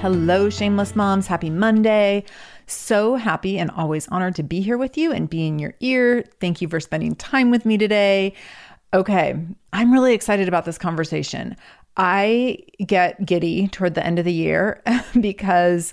Hello, shameless moms. Happy Monday. So happy and always honored to be here with you and be in your ear. Thank you for spending time with me today. Okay, I'm really excited about this conversation. I get giddy toward the end of the year because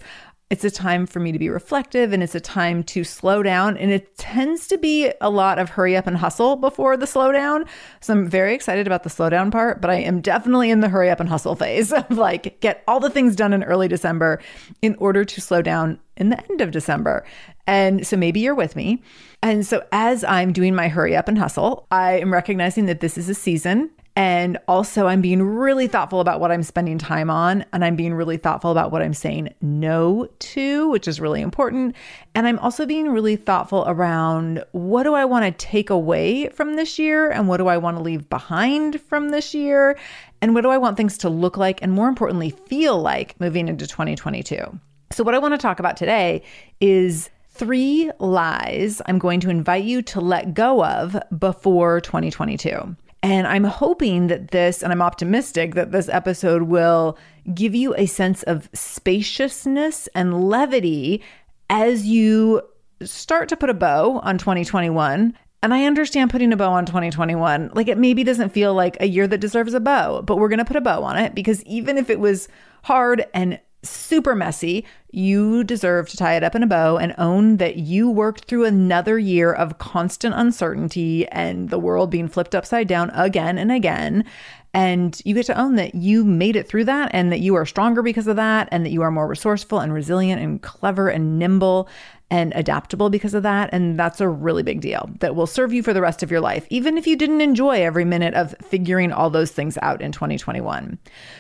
it's a time for me to be reflective and it's a time to slow down. And it tends to be a lot of hurry up and hustle before the slowdown. So I'm very excited about the slowdown part, but I am definitely in the hurry up and hustle phase of like get all the things done in early December in order to slow down in the end of December. And so maybe you're with me. And so as I'm doing my hurry up and hustle, I am recognizing that this is a season and also, I'm being really thoughtful about what I'm spending time on. And I'm being really thoughtful about what I'm saying no to, which is really important. And I'm also being really thoughtful around what do I want to take away from this year? And what do I want to leave behind from this year? And what do I want things to look like? And more importantly, feel like moving into 2022. So, what I want to talk about today is three lies I'm going to invite you to let go of before 2022. And I'm hoping that this, and I'm optimistic that this episode will give you a sense of spaciousness and levity as you start to put a bow on 2021. And I understand putting a bow on 2021. Like it maybe doesn't feel like a year that deserves a bow, but we're going to put a bow on it because even if it was hard and super messy, you deserve to tie it up in a bow and own that you worked through another year of constant uncertainty and the world being flipped upside down again and again. And you get to own that you made it through that and that you are stronger because of that and that you are more resourceful and resilient and clever and nimble and adaptable because of that. And that's a really big deal that will serve you for the rest of your life, even if you didn't enjoy every minute of figuring all those things out in 2021.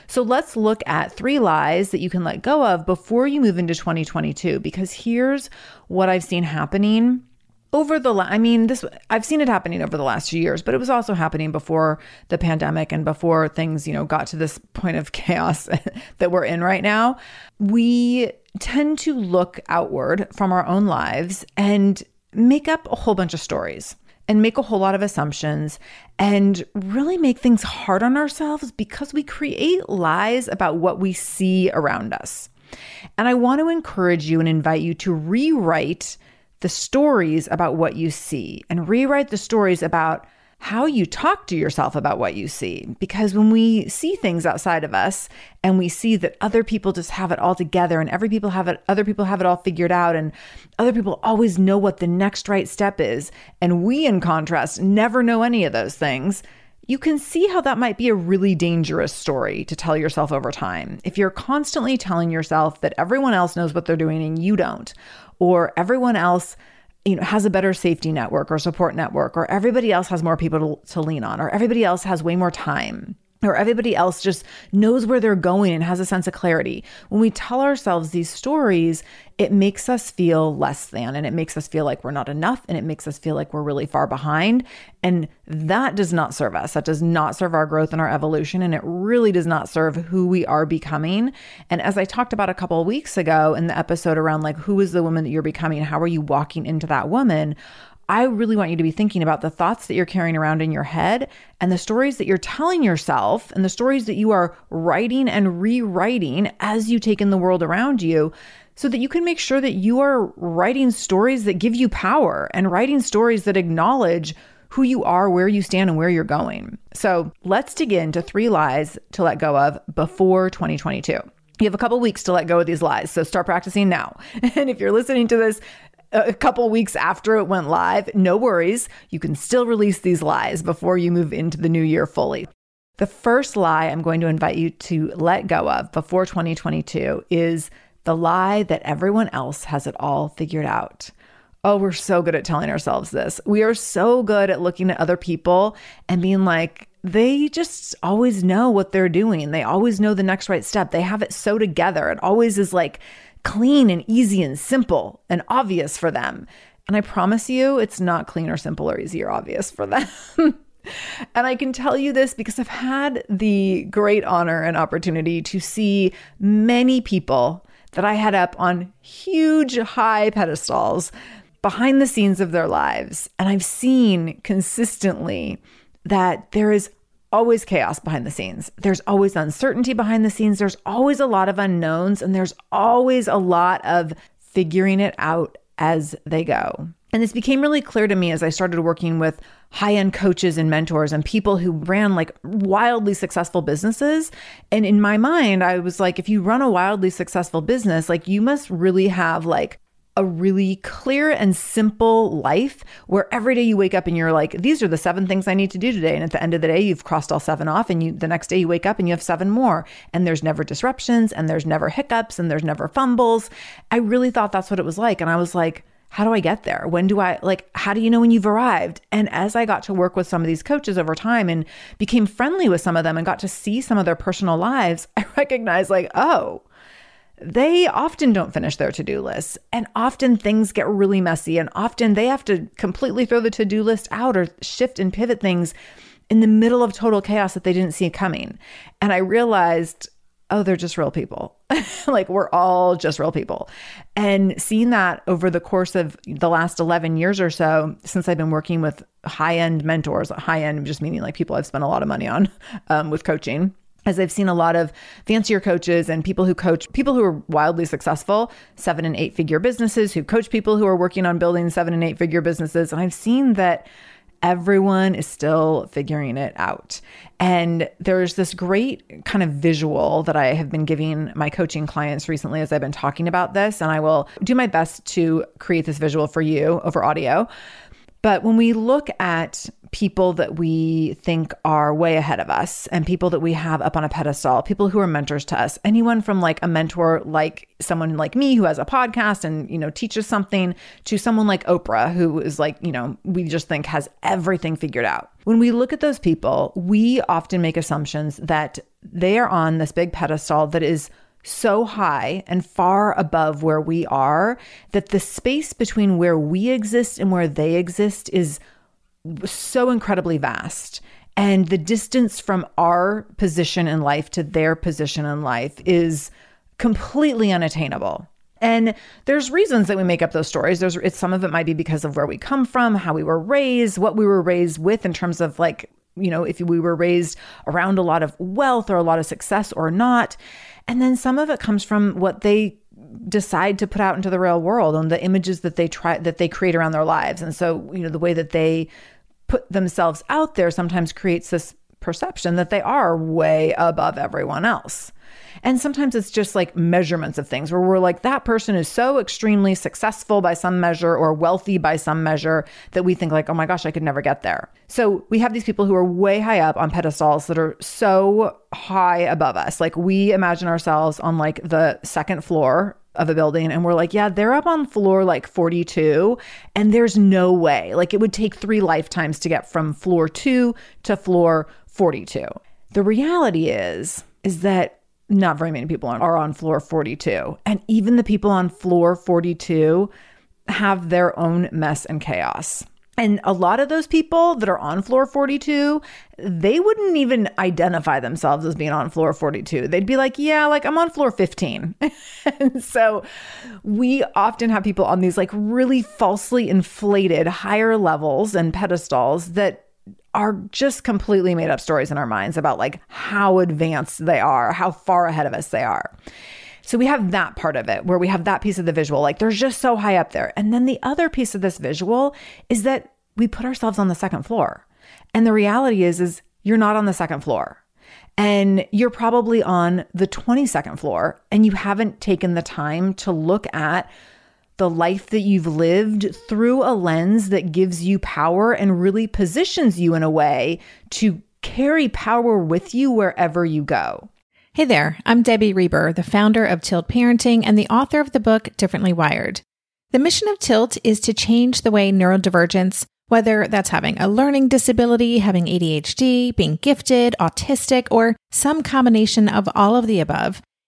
So let's look at three lies that you can let go of before you move into 2022, because here's what I've seen happening over the I mean this I've seen it happening over the last few years, but it was also happening before the pandemic and before things, you know, got to this point of chaos that we're in right now. We tend to look outward from our own lives and make up a whole bunch of stories and make a whole lot of assumptions and really make things hard on ourselves because we create lies about what we see around us. And I want to encourage you and invite you to rewrite the stories about what you see and rewrite the stories about how you talk to yourself about what you see. Because when we see things outside of us and we see that other people just have it all together and every people have it, other people have it all figured out and other people always know what the next right step is. And we, in contrast, never know any of those things. You can see how that might be a really dangerous story to tell yourself over time. If you're constantly telling yourself that everyone else knows what they're doing and you don't, or everyone else you know has a better safety network or support network or everybody else has more people to, to lean on or everybody else has way more time or everybody else just knows where they're going and has a sense of clarity. When we tell ourselves these stories, it makes us feel less than and it makes us feel like we're not enough and it makes us feel like we're really far behind. And that does not serve us. That does not serve our growth and our evolution. And it really does not serve who we are becoming. And as I talked about a couple of weeks ago in the episode around like, who is the woman that you're becoming? How are you walking into that woman? I really want you to be thinking about the thoughts that you're carrying around in your head and the stories that you're telling yourself and the stories that you are writing and rewriting as you take in the world around you so that you can make sure that you are writing stories that give you power and writing stories that acknowledge who you are, where you stand, and where you're going. So let's dig into three lies to let go of before 2022. You have a couple weeks to let go of these lies. So start practicing now. And if you're listening to this a couple weeks after it went live, no worries. You can still release these lies before you move into the new year fully. The first lie I'm going to invite you to let go of before 2022 is the lie that everyone else has it all figured out. Oh, we're so good at telling ourselves this. We are so good at looking at other people and being like, they just always know what they're doing. They always know the next right step. They have it so together. It always is like clean and easy and simple and obvious for them. And I promise you, it's not clean or simple or easy or obvious for them. and I can tell you this because I've had the great honor and opportunity to see many people that I had up on huge, high pedestals behind the scenes of their lives. And I've seen consistently that there is always chaos behind the scenes. There's always uncertainty behind the scenes. There's always a lot of unknowns, and there's always a lot of figuring it out as they go. And this became really clear to me as I started working with high end coaches and mentors and people who ran like wildly successful businesses. And in my mind, I was like, if you run a wildly successful business, like you must really have like a really clear and simple life where every day you wake up and you're like, these are the seven things I need to do today. And at the end of the day, you've crossed all seven off, and you the next day you wake up and you have seven more. And there's never disruptions and there's never hiccups and there's never fumbles. I really thought that's what it was like. And I was like, how do I get there? When do I like how do you know when you've arrived? And as I got to work with some of these coaches over time and became friendly with some of them and got to see some of their personal lives, I recognized like, oh, they often don't finish their to do lists. And often things get really messy. And often they have to completely throw the to do list out or shift and pivot things in the middle of total chaos that they didn't see coming. And I realized, oh, they're just real people. like we're all just real people. And seeing that over the course of the last 11 years or so, since I've been working with high end mentors, high end just meaning like people I've spent a lot of money on um, with coaching as I've seen a lot of fancier coaches and people who coach people who are wildly successful, seven and eight figure businesses, who coach people who are working on building seven and eight figure businesses. And I've seen that everyone is still figuring it out. And there's this great kind of visual that I have been giving my coaching clients recently as I've been talking about this. And I will do my best to create this visual for you over audio. But when we look at people that we think are way ahead of us and people that we have up on a pedestal, people who are mentors to us, anyone from like a mentor like someone like me who has a podcast and, you know, teaches something to someone like Oprah who is like, you know, we just think has everything figured out. When we look at those people, we often make assumptions that they are on this big pedestal that is so high and far above where we are that the space between where we exist and where they exist is so incredibly vast. And the distance from our position in life to their position in life is completely unattainable. And there's reasons that we make up those stories. There's some of it might be because of where we come from, how we were raised, what we were raised with in terms of like you know, if we were raised around a lot of wealth or a lot of success or not. And then some of it comes from what they decide to put out into the real world and the images that they try that they create around their lives. And so, you know, the way that they put themselves out there sometimes creates this perception that they are way above everyone else. And sometimes it's just like measurements of things where we're like, that person is so extremely successful by some measure or wealthy by some measure that we think, like, oh my gosh, I could never get there. So we have these people who are way high up on pedestals that are so high above us. Like we imagine ourselves on like the second floor of a building and we're like, yeah, they're up on floor like 42 and there's no way. Like it would take 3 lifetimes to get from floor 2 to floor 42. The reality is is that not very many people are on floor 42. And even the people on floor 42 have their own mess and chaos. And a lot of those people that are on floor 42, they wouldn't even identify themselves as being on floor 42. They'd be like, yeah, like I'm on floor 15. and so we often have people on these like really falsely inflated higher levels and pedestals that are just completely made up stories in our minds about like how advanced they are, how far ahead of us they are. So we have that part of it where we have that piece of the visual, like they're just so high up there. And then the other piece of this visual is that we put ourselves on the second floor. And the reality is, is you're not on the second floor. And you're probably on the 22nd floor and you haven't taken the time to look at the life that you've lived through a lens that gives you power and really positions you in a way to carry power with you wherever you go. Hey there, I'm Debbie Reber, the founder of Tilt Parenting and the author of the book Differently Wired. The mission of Tilt is to change the way neurodivergence, whether that's having a learning disability, having ADHD, being gifted, autistic, or some combination of all of the above,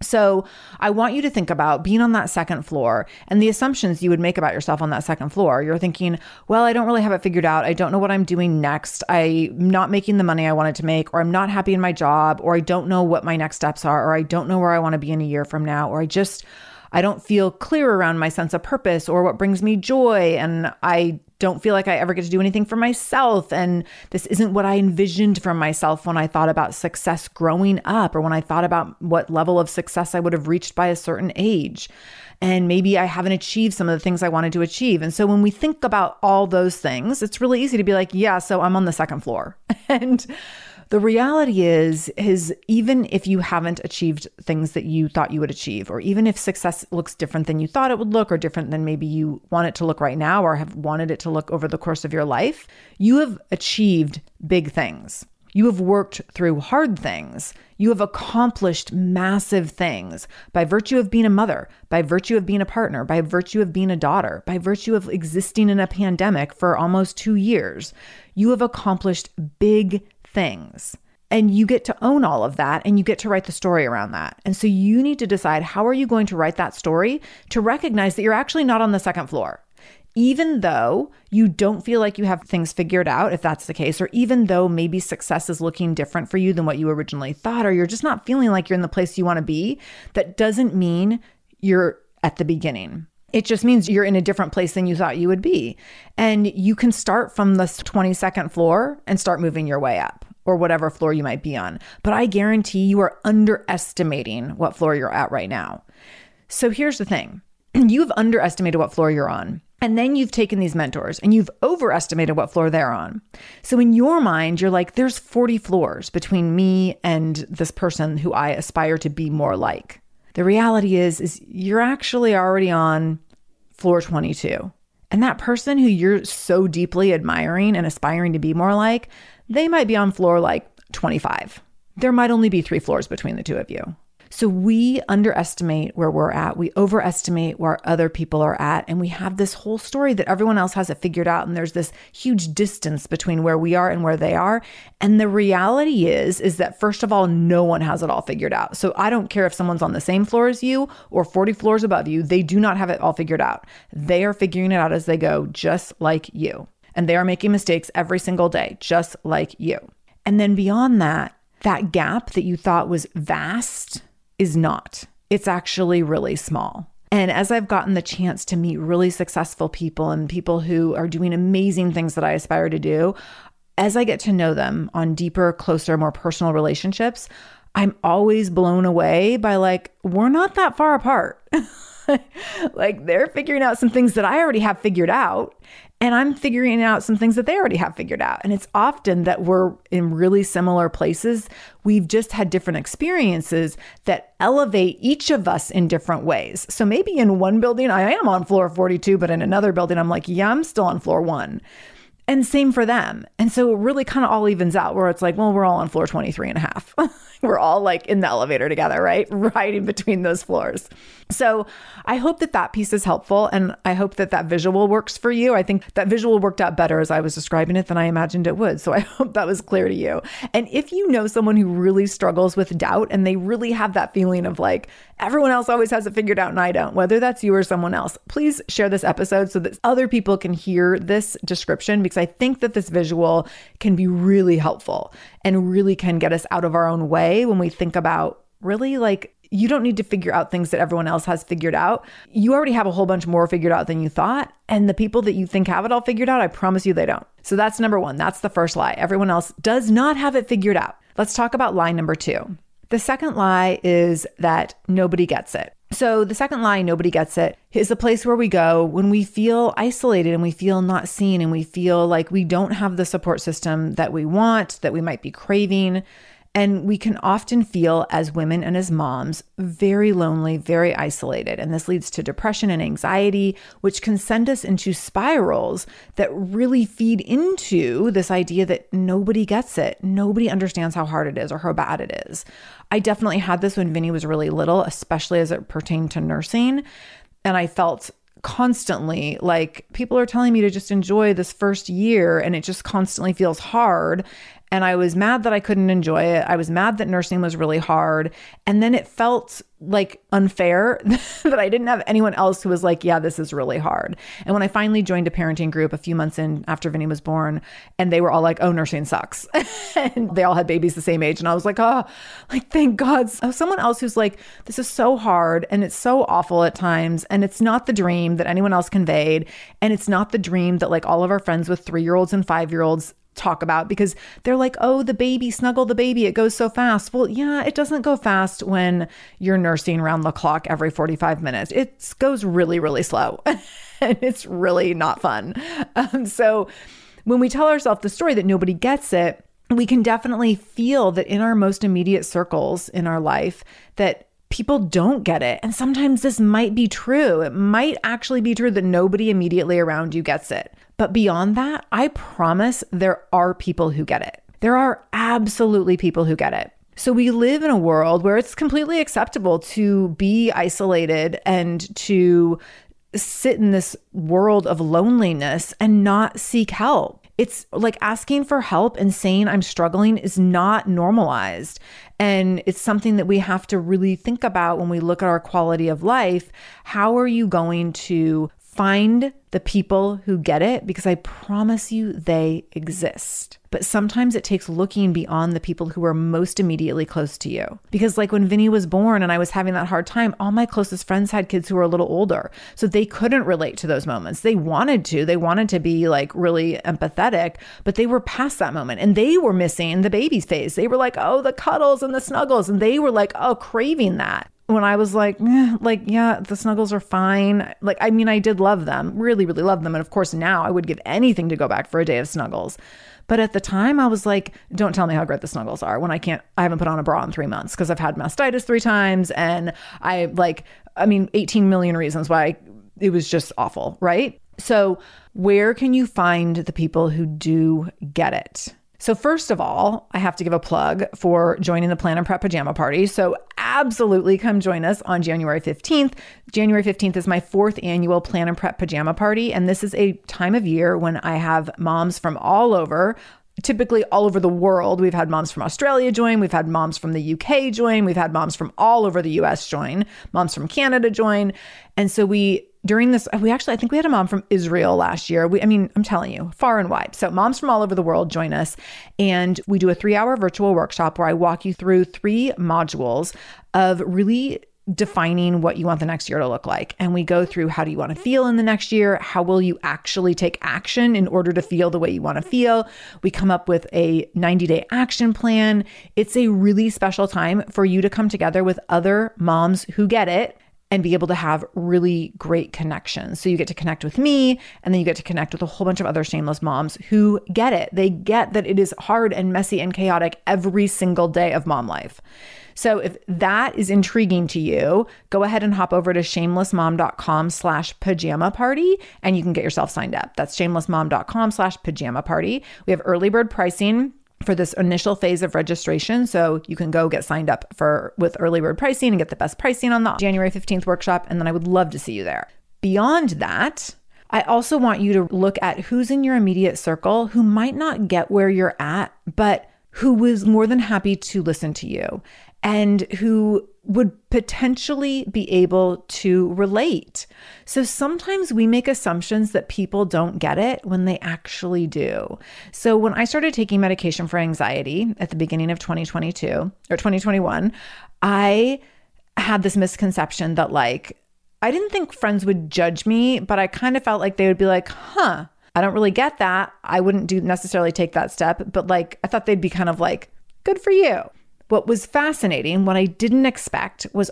So, I want you to think about being on that second floor and the assumptions you would make about yourself on that second floor. You're thinking, well, I don't really have it figured out. I don't know what I'm doing next. I'm not making the money I wanted to make, or I'm not happy in my job, or I don't know what my next steps are, or I don't know where I want to be in a year from now, or I just, I don't feel clear around my sense of purpose or what brings me joy. And I don't feel like I ever get to do anything for myself. And this isn't what I envisioned for myself when I thought about success growing up or when I thought about what level of success I would have reached by a certain age. And maybe I haven't achieved some of the things I wanted to achieve. And so when we think about all those things, it's really easy to be like, yeah, so I'm on the second floor. and the reality is is even if you haven't achieved things that you thought you would achieve or even if success looks different than you thought it would look or different than maybe you want it to look right now or have wanted it to look over the course of your life you have achieved big things you have worked through hard things. You have accomplished massive things by virtue of being a mother, by virtue of being a partner, by virtue of being a daughter, by virtue of existing in a pandemic for almost two years. You have accomplished big things. And you get to own all of that and you get to write the story around that. And so you need to decide how are you going to write that story to recognize that you're actually not on the second floor even though you don't feel like you have things figured out, if that's the case, or even though maybe success is looking different for you than what you originally thought, or you're just not feeling like you're in the place you want to be, that doesn't mean you're at the beginning. It just means you're in a different place than you thought you would be. And you can start from the 22nd floor and start moving your way up or whatever floor you might be on. But I guarantee you are underestimating what floor you're at right now. So here's the thing you've underestimated what floor you're on. And then you've taken these mentors and you've overestimated what floor they're on. So in your mind, you're like, there's 40 floors between me and this person who I aspire to be more like. The reality is, is you're actually already on floor 22. And that person who you're so deeply admiring and aspiring to be more like, they might be on floor like 25. There might only be three floors between the two of you. So we underestimate where we're at. We overestimate where other people are at. And we have this whole story that everyone else has it figured out. And there's this huge distance between where we are and where they are. And the reality is, is that first of all, no one has it all figured out. So I don't care if someone's on the same floor as you or 40 floors above you, they do not have it all figured out. They are figuring it out as they go, just like you. And they are making mistakes every single day, just like you. And then beyond that, that gap that you thought was vast is not. It's actually really small. And as I've gotten the chance to meet really successful people and people who are doing amazing things that I aspire to do, as I get to know them on deeper, closer, more personal relationships, I'm always blown away by like, we're not that far apart. like they're figuring out some things that I already have figured out and I'm figuring out some things that they already have figured out. And it's often that we're in really similar places. We've just had different experiences that elevate each of us in different ways. So maybe in one building, I am on floor 42, but in another building, I'm like, yeah, I'm still on floor one. And same for them. And so it really kind of all evens out where it's like, well, we're all on floor 23 and a half. we're all like in the elevator together, right? Riding between those floors. So I hope that that piece is helpful. And I hope that that visual works for you. I think that visual worked out better as I was describing it than I imagined it would. So I hope that was clear to you. And if you know someone who really struggles with doubt and they really have that feeling of like, everyone else always has it figured out and I don't, whether that's you or someone else, please share this episode so that other people can hear this description because I think that this visual can be really helpful and really can get us out of our own way when we think about really like you don't need to figure out things that everyone else has figured out. You already have a whole bunch more figured out than you thought. And the people that you think have it all figured out, I promise you they don't. So that's number one. That's the first lie. Everyone else does not have it figured out. Let's talk about lie number two. The second lie is that nobody gets it. So, the second lie, nobody gets it, is the place where we go when we feel isolated and we feel not seen and we feel like we don't have the support system that we want, that we might be craving. And we can often feel as women and as moms very lonely, very isolated. And this leads to depression and anxiety, which can send us into spirals that really feed into this idea that nobody gets it. Nobody understands how hard it is or how bad it is. I definitely had this when Vinny was really little, especially as it pertained to nursing. And I felt constantly like people are telling me to just enjoy this first year and it just constantly feels hard and I was mad that I couldn't enjoy it. I was mad that nursing was really hard. And then it felt like unfair that I didn't have anyone else who was like, yeah, this is really hard. And when I finally joined a parenting group a few months in after Vinny was born, and they were all like, oh, nursing sucks. and they all had babies the same age. And I was like, oh, like, thank God. So someone else who's like, this is so hard and it's so awful at times. And it's not the dream that anyone else conveyed. And it's not the dream that like all of our friends with three year olds and five year olds talk about because they're like, oh, the baby, snuggle the baby, it goes so fast. Well, yeah, it doesn't go fast when you're nursing around the clock every 45 minutes. It goes really, really slow and it's really not fun. Um, so when we tell ourselves the story that nobody gets it, we can definitely feel that in our most immediate circles in our life that people don't get it. And sometimes this might be true. It might actually be true that nobody immediately around you gets it. But beyond that, I promise there are people who get it. There are absolutely people who get it. So we live in a world where it's completely acceptable to be isolated and to sit in this world of loneliness and not seek help. It's like asking for help and saying I'm struggling is not normalized. And it's something that we have to really think about when we look at our quality of life. How are you going to find the people who get it because I promise you they exist. But sometimes it takes looking beyond the people who are most immediately close to you. Because, like when Vinny was born and I was having that hard time, all my closest friends had kids who were a little older. So they couldn't relate to those moments. They wanted to, they wanted to be like really empathetic, but they were past that moment and they were missing the baby's phase. They were like, oh, the cuddles and the snuggles. And they were like, oh, craving that when I was like, eh, like, yeah, the snuggles are fine. Like, I mean, I did love them, really, really love them. And of course, now I would give anything to go back for a day of snuggles. But at the time, I was like, don't tell me how great the snuggles are when I can't, I haven't put on a bra in three months because I've had mastitis three times. And I like, I mean, 18 million reasons why it was just awful, right? So, where can you find the people who do get it? So, first of all, I have to give a plug for joining the Plan and Prep Pajama Party. So, absolutely come join us on January 15th. January 15th is my fourth annual Plan and Prep Pajama Party. And this is a time of year when I have moms from all over typically all over the world. We've had moms from Australia join, we've had moms from the UK join, we've had moms from all over the US join, moms from Canada join. And so we during this, we actually, I think we had a mom from Israel last year. We, I mean, I'm telling you, far and wide. So, moms from all over the world join us, and we do a three hour virtual workshop where I walk you through three modules of really defining what you want the next year to look like. And we go through how do you want to feel in the next year? How will you actually take action in order to feel the way you want to feel? We come up with a 90 day action plan. It's a really special time for you to come together with other moms who get it and be able to have really great connections. So you get to connect with me, and then you get to connect with a whole bunch of other shameless moms who get it. They get that it is hard and messy and chaotic every single day of mom life. So if that is intriguing to you, go ahead and hop over to shamelessmom.com slash pajama party and you can get yourself signed up. That's shamelessmom.com slash pajama party. We have early bird pricing for this initial phase of registration. So you can go get signed up for with early bird pricing and get the best pricing on the January 15th workshop. And then I would love to see you there. Beyond that, I also want you to look at who's in your immediate circle who might not get where you're at, but who was more than happy to listen to you and who would potentially be able to relate. So sometimes we make assumptions that people don't get it when they actually do. So when I started taking medication for anxiety at the beginning of 2022 or 2021, I had this misconception that like I didn't think friends would judge me, but I kind of felt like they would be like, "Huh, I don't really get that. I wouldn't do necessarily take that step, but like I thought they'd be kind of like, "Good for you." What was fascinating, what I didn't expect was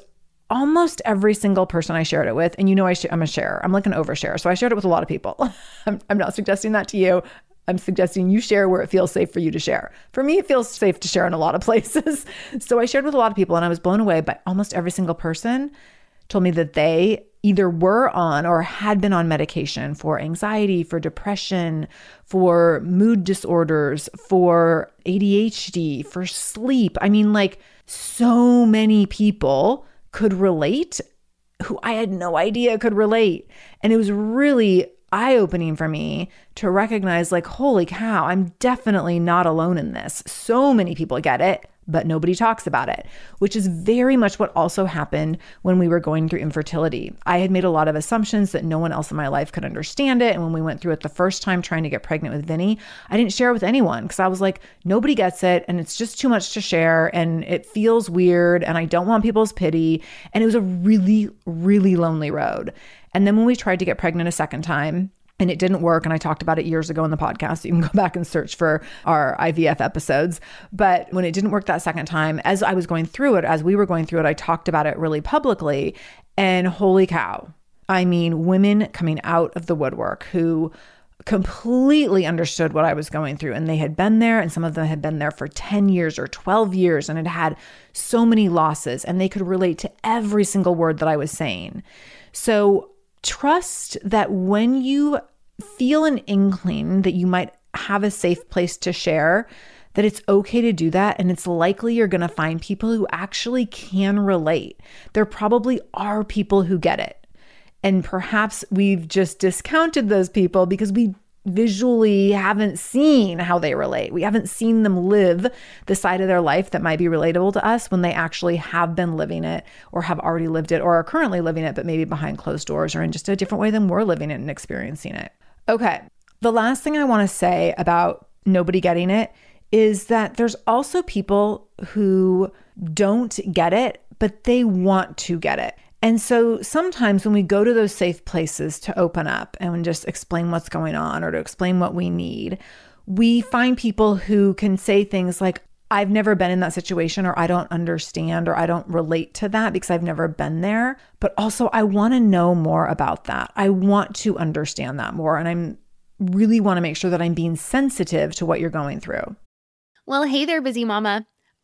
almost every single person I shared it with, and you know I I'm a sharer, I'm like an overshare. So I shared it with a lot of people. I'm, I'm not suggesting that to you. I'm suggesting you share where it feels safe for you to share. For me, it feels safe to share in a lot of places. so I shared with a lot of people, and I was blown away by almost every single person told me that they either were on or had been on medication for anxiety, for depression, for mood disorders, for ADHD, for sleep. I mean, like so many people could relate who I had no idea could relate. And it was really eye opening for me to recognize, like, holy cow, I'm definitely not alone in this. So many people get it but nobody talks about it, which is very much what also happened when we were going through infertility. I had made a lot of assumptions that no one else in my life could understand it. And when we went through it the first time trying to get pregnant with Vinny, I didn't share it with anyone because I was like, nobody gets it and it's just too much to share and it feels weird and I don't want people's pity. And it was a really, really lonely road. And then when we tried to get pregnant a second time, and it didn't work. And I talked about it years ago in the podcast. So you can go back and search for our IVF episodes. But when it didn't work that second time, as I was going through it, as we were going through it, I talked about it really publicly. And holy cow, I mean, women coming out of the woodwork who completely understood what I was going through. And they had been there, and some of them had been there for 10 years or 12 years and had had so many losses, and they could relate to every single word that I was saying. So trust that when you feel an inkling that you might have a safe place to share, that it's okay to do that. And it's likely you're going to find people who actually can relate. There probably are people who get it. And perhaps we've just discounted those people because we visually haven't seen how they relate. We haven't seen them live the side of their life that might be relatable to us when they actually have been living it or have already lived it or are currently living it, but maybe behind closed doors or in just a different way than we're living it and experiencing it. Okay. The last thing I want to say about nobody getting it is that there's also people who don't get it, but they want to get it. And so sometimes when we go to those safe places to open up and just explain what's going on or to explain what we need, we find people who can say things like, I've never been in that situation, or I don't understand, or I don't relate to that because I've never been there. But also, I want to know more about that. I want to understand that more. And I'm really want to make sure that I'm being sensitive to what you're going through. Well, hey there, busy mama.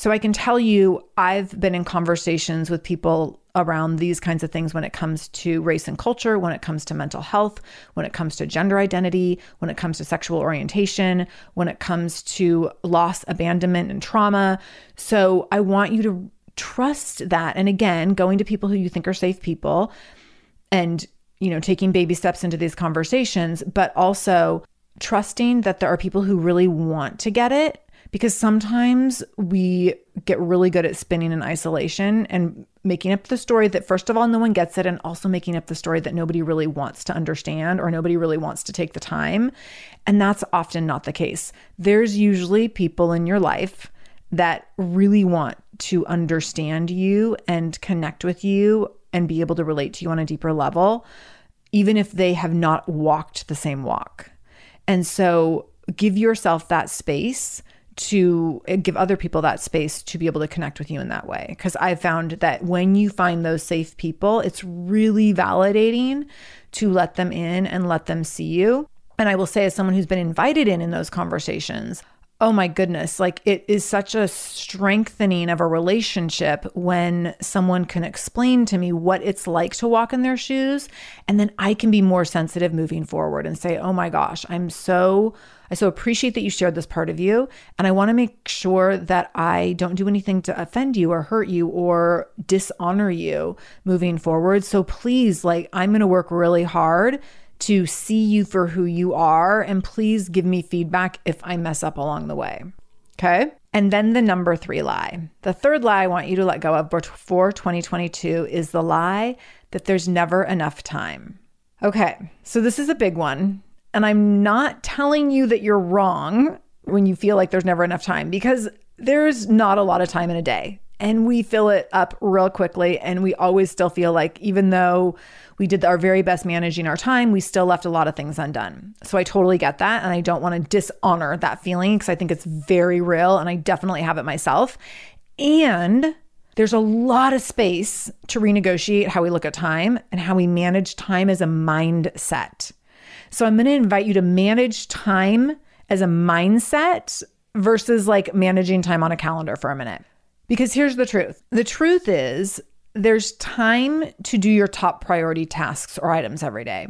So I can tell you, I've been in conversations with people around these kinds of things when it comes to race and culture, when it comes to mental health, when it comes to gender identity, when it comes to sexual orientation, when it comes to loss, abandonment, and trauma. So I want you to trust that. And again, going to people who you think are safe people and, you know, taking baby steps into these conversations, but also trusting that there are people who really want to get it because sometimes we get really good at spinning in isolation and making up the story that first of all no one gets it and also making up the story that nobody really wants to understand or nobody really wants to take the time. And that's often not the case. There's usually people in your life that really want to understand you and connect with you and be able to relate to you on a deeper level even if they have not walked the same walk. And so give yourself that space to uh, give other people that space to be able to connect with you in that way. Because I've found that when you find those safe people, it's really validating to let them in and let them see you. And I will say, as someone who's been invited in in those conversations, oh my goodness, like it is such a strengthening of a relationship when someone can explain to me what it's like to walk in their shoes. And then I can be more sensitive moving forward and say, oh my gosh, I'm so I so appreciate that you shared this part of you. And I want to make sure that I don't do anything to offend you or hurt you or dishonor you moving forward. So please, like, I'm going to work really hard to see you for who you are. And please give me feedback if I mess up along the way. Okay. And then the number three lie. The third lie I want you to let go of for 2022 is the lie that there's never enough time. Okay. So this is a big one. And I'm not telling you that you're wrong when you feel like there's never enough time because there's not a lot of time in a day and we fill it up real quickly. And we always still feel like, even though we did our very best managing our time, we still left a lot of things undone. So I totally get that. And I don't want to dishonor that feeling because I think it's very real and I definitely have it myself. And there's a lot of space to renegotiate how we look at time and how we manage time as a mindset. So I'm going to invite you to manage time as a mindset versus like managing time on a calendar for a minute. Because here's the truth the truth is, there's time to do your top priority tasks or items every day.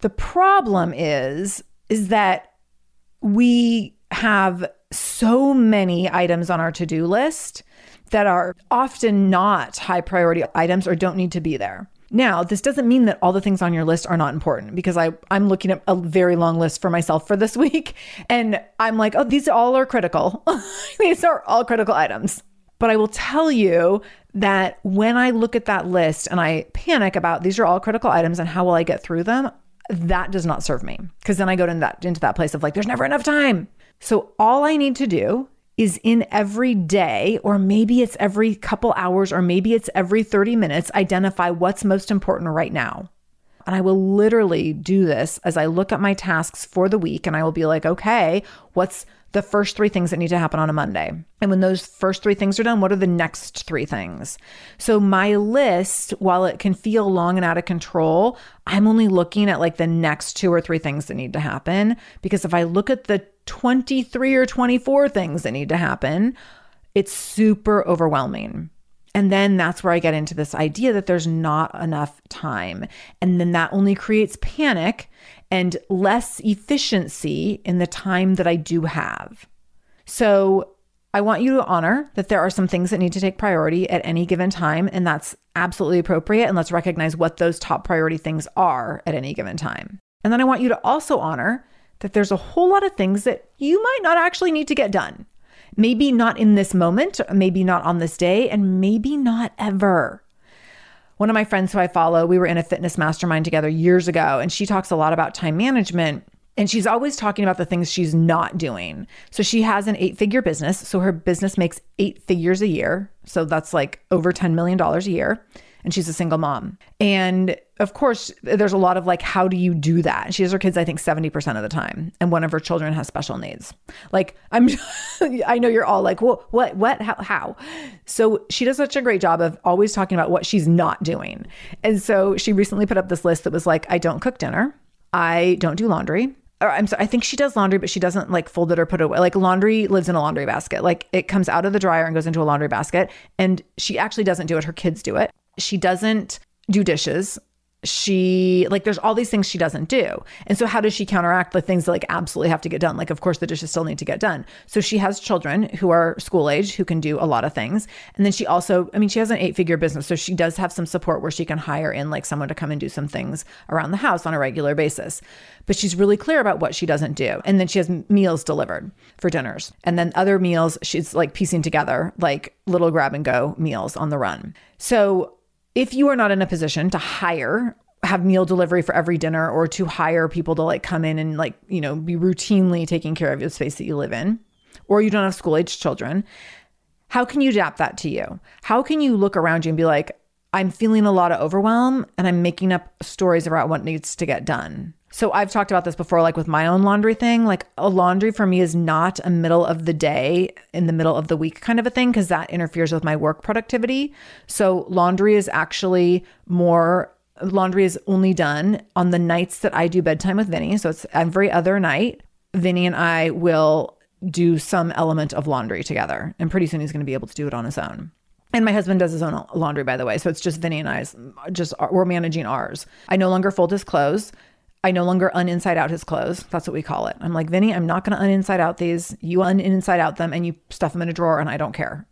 The problem is, is that we have so many items on our to do list that are often not high priority items or don't need to be there. Now, this doesn't mean that all the things on your list are not important because I, I'm looking at a very long list for myself for this week. And I'm like, oh, these all are critical. these are all critical items. But I will tell you that when I look at that list and I panic about these are all critical items and how will I get through them, that does not serve me. Because then I go into that into that place of like, there's never enough time. So all I need to do is in every day, or maybe it's every couple hours, or maybe it's every 30 minutes, identify what's most important right now. And I will literally do this as I look at my tasks for the week and I will be like, okay, what's the first three things that need to happen on a Monday. And when those first three things are done, what are the next three things? So my list, while it can feel long and out of control, I'm only looking at like the next two or three things that need to happen. Because if I look at the 23 or 24 things that need to happen, it's super overwhelming. And then that's where I get into this idea that there's not enough time. And then that only creates panic and less efficiency in the time that I do have. So I want you to honor that there are some things that need to take priority at any given time, and that's absolutely appropriate. And let's recognize what those top priority things are at any given time. And then I want you to also honor that there's a whole lot of things that you might not actually need to get done. Maybe not in this moment, maybe not on this day, and maybe not ever. One of my friends who I follow, we were in a fitness mastermind together years ago, and she talks a lot about time management. And she's always talking about the things she's not doing. So she has an eight figure business. So her business makes eight figures a year. So that's like over $10 million a year and she's a single mom. And of course, there's a lot of like, how do you do that? She has her kids, I think, 70% of the time. And one of her children has special needs. Like, I'm, I know you're all like, well, what, what, how, how? So she does such a great job of always talking about what she's not doing. And so she recently put up this list that was like, I don't cook dinner. I don't do laundry I'm sorry, I think she does laundry, but she doesn't like fold it or put it away. Like laundry lives in a laundry basket. Like it comes out of the dryer and goes into a laundry basket. And she actually doesn't do it. Her kids do it. She doesn't do dishes. She like there's all these things she doesn't do. And so how does she counteract the things that like absolutely have to get done? Like of course the dishes still need to get done. So she has children who are school age who can do a lot of things. And then she also, I mean, she has an eight-figure business, so she does have some support where she can hire in like someone to come and do some things around the house on a regular basis. But she's really clear about what she doesn't do. And then she has meals delivered for dinners. And then other meals she's like piecing together like little grab and go meals on the run. So if you are not in a position to hire have meal delivery for every dinner or to hire people to like come in and like, you know, be routinely taking care of the space that you live in, or you don't have school age children, how can you adapt that to you? How can you look around you and be like, I'm feeling a lot of overwhelm and I'm making up stories about what needs to get done? So I've talked about this before, like with my own laundry thing. Like a laundry for me is not a middle of the day in the middle of the week kind of a thing because that interferes with my work productivity. So laundry is actually more laundry is only done on the nights that I do bedtime with Vinny. So it's every other night. Vinny and I will do some element of laundry together. And pretty soon he's going to be able to do it on his own. And my husband does his own laundry, by the way. So it's just Vinny and I's, just we're managing ours. I no longer fold his clothes. I no longer uninside out his clothes. That's what we call it. I'm like, Vinny, I'm not going to uninside out these. You uninside out them and you stuff them in a drawer and I don't care.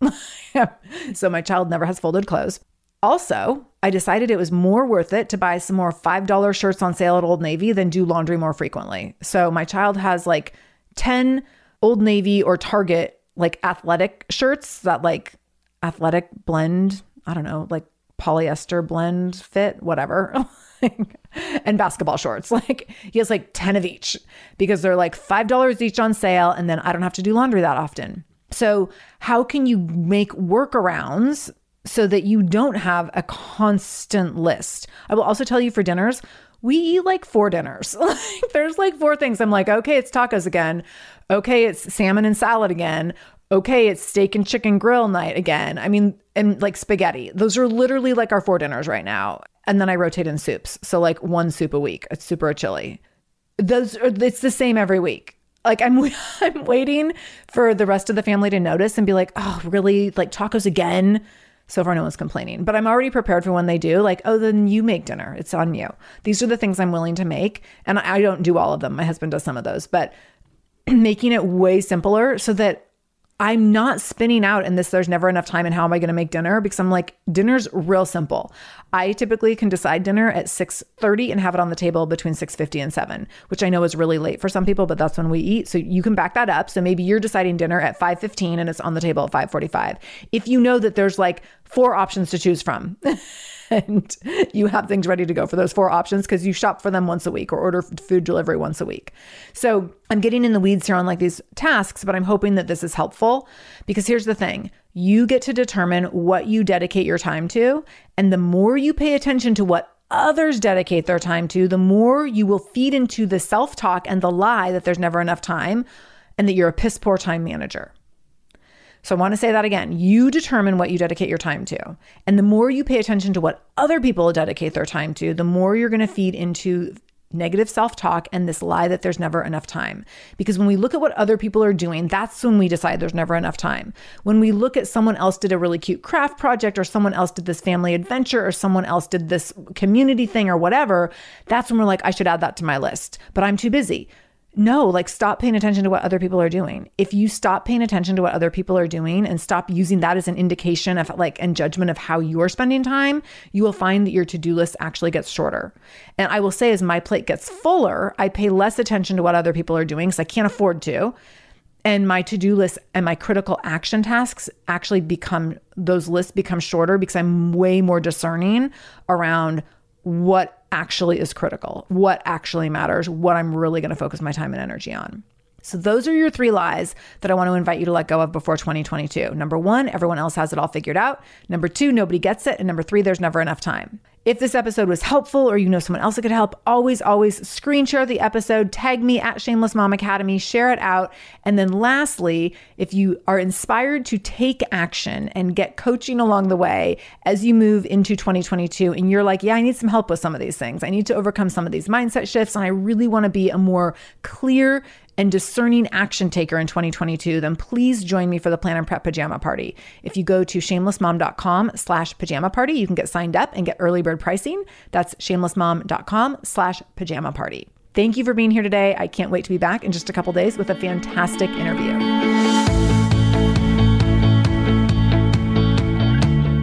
so my child never has folded clothes. Also, I decided it was more worth it to buy some more $5 shirts on sale at Old Navy than do laundry more frequently. So my child has like 10 Old Navy or Target like athletic shirts that like athletic blend, I don't know, like polyester blend fit, whatever. and basketball shorts. Like he has like 10 of each because they're like $5 each on sale. And then I don't have to do laundry that often. So, how can you make workarounds so that you don't have a constant list? I will also tell you for dinners, we eat like four dinners. there's like four things. I'm like, okay, it's tacos again. Okay, it's salmon and salad again. Okay, it's steak and chicken grill night again. I mean, and like spaghetti. Those are literally like our four dinners right now. And then I rotate in soups. So like one soup a week, or a chili. Those are, it's the same every week. Like I'm I'm waiting for the rest of the family to notice and be like, "Oh, really? Like tacos again?" So far, no one's complaining, but I'm already prepared for when they do. Like, oh, then you make dinner. It's on you. These are the things I'm willing to make. And I don't do all of them. My husband does some of those, but making it way simpler so that I'm not spinning out in this there's never enough time and how am I going to make dinner because I'm like dinner's real simple. I typically can decide dinner at 6:30 and have it on the table between 6:50 and 7, which I know is really late for some people, but that's when we eat. So you can back that up. So maybe you're deciding dinner at 5:15 and it's on the table at 5:45. If you know that there's like four options to choose from. and you have things ready to go for those four options because you shop for them once a week or order food delivery once a week. So I'm getting in the weeds here on like these tasks, but I'm hoping that this is helpful because here's the thing you get to determine what you dedicate your time to. And the more you pay attention to what others dedicate their time to, the more you will feed into the self talk and the lie that there's never enough time and that you're a piss poor time manager. So I want to say that again. You determine what you dedicate your time to. And the more you pay attention to what other people dedicate their time to, the more you're going to feed into negative self talk and this lie that there's never enough time. Because when we look at what other people are doing, that's when we decide there's never enough time. When we look at someone else did a really cute craft project, or someone else did this family adventure, or someone else did this community thing, or whatever, that's when we're like, I should add that to my list, but I'm too busy no, like stop paying attention to what other people are doing. If you stop paying attention to what other people are doing and stop using that as an indication of like and judgment of how you're spending time, you will find that your to-do list actually gets shorter. And I will say as my plate gets fuller, I pay less attention to what other people are doing cuz I can't afford to. And my to-do list and my critical action tasks actually become those lists become shorter because I'm way more discerning around what actually is critical, what actually matters, what I'm really going to focus my time and energy on. So, those are your three lies that I want to invite you to let go of before 2022. Number one, everyone else has it all figured out. Number two, nobody gets it. And number three, there's never enough time. If this episode was helpful or you know someone else that could help, always, always screen share the episode, tag me at Shameless Mom Academy, share it out. And then lastly, if you are inspired to take action and get coaching along the way as you move into 2022 and you're like, yeah, I need some help with some of these things. I need to overcome some of these mindset shifts and I really want to be a more clear and discerning action taker in 2022, then please join me for the Plan and Prep Pajama Party. If you go to shamelessmom.com slash pajama party, you can get signed up and get early bird pricing. That's shamelessmom.com slash pajama party. Thank you for being here today. I can't wait to be back in just a couple days with a fantastic interview.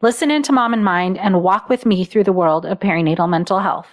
Listen into Mom and Mind and walk with me through the world of perinatal mental health.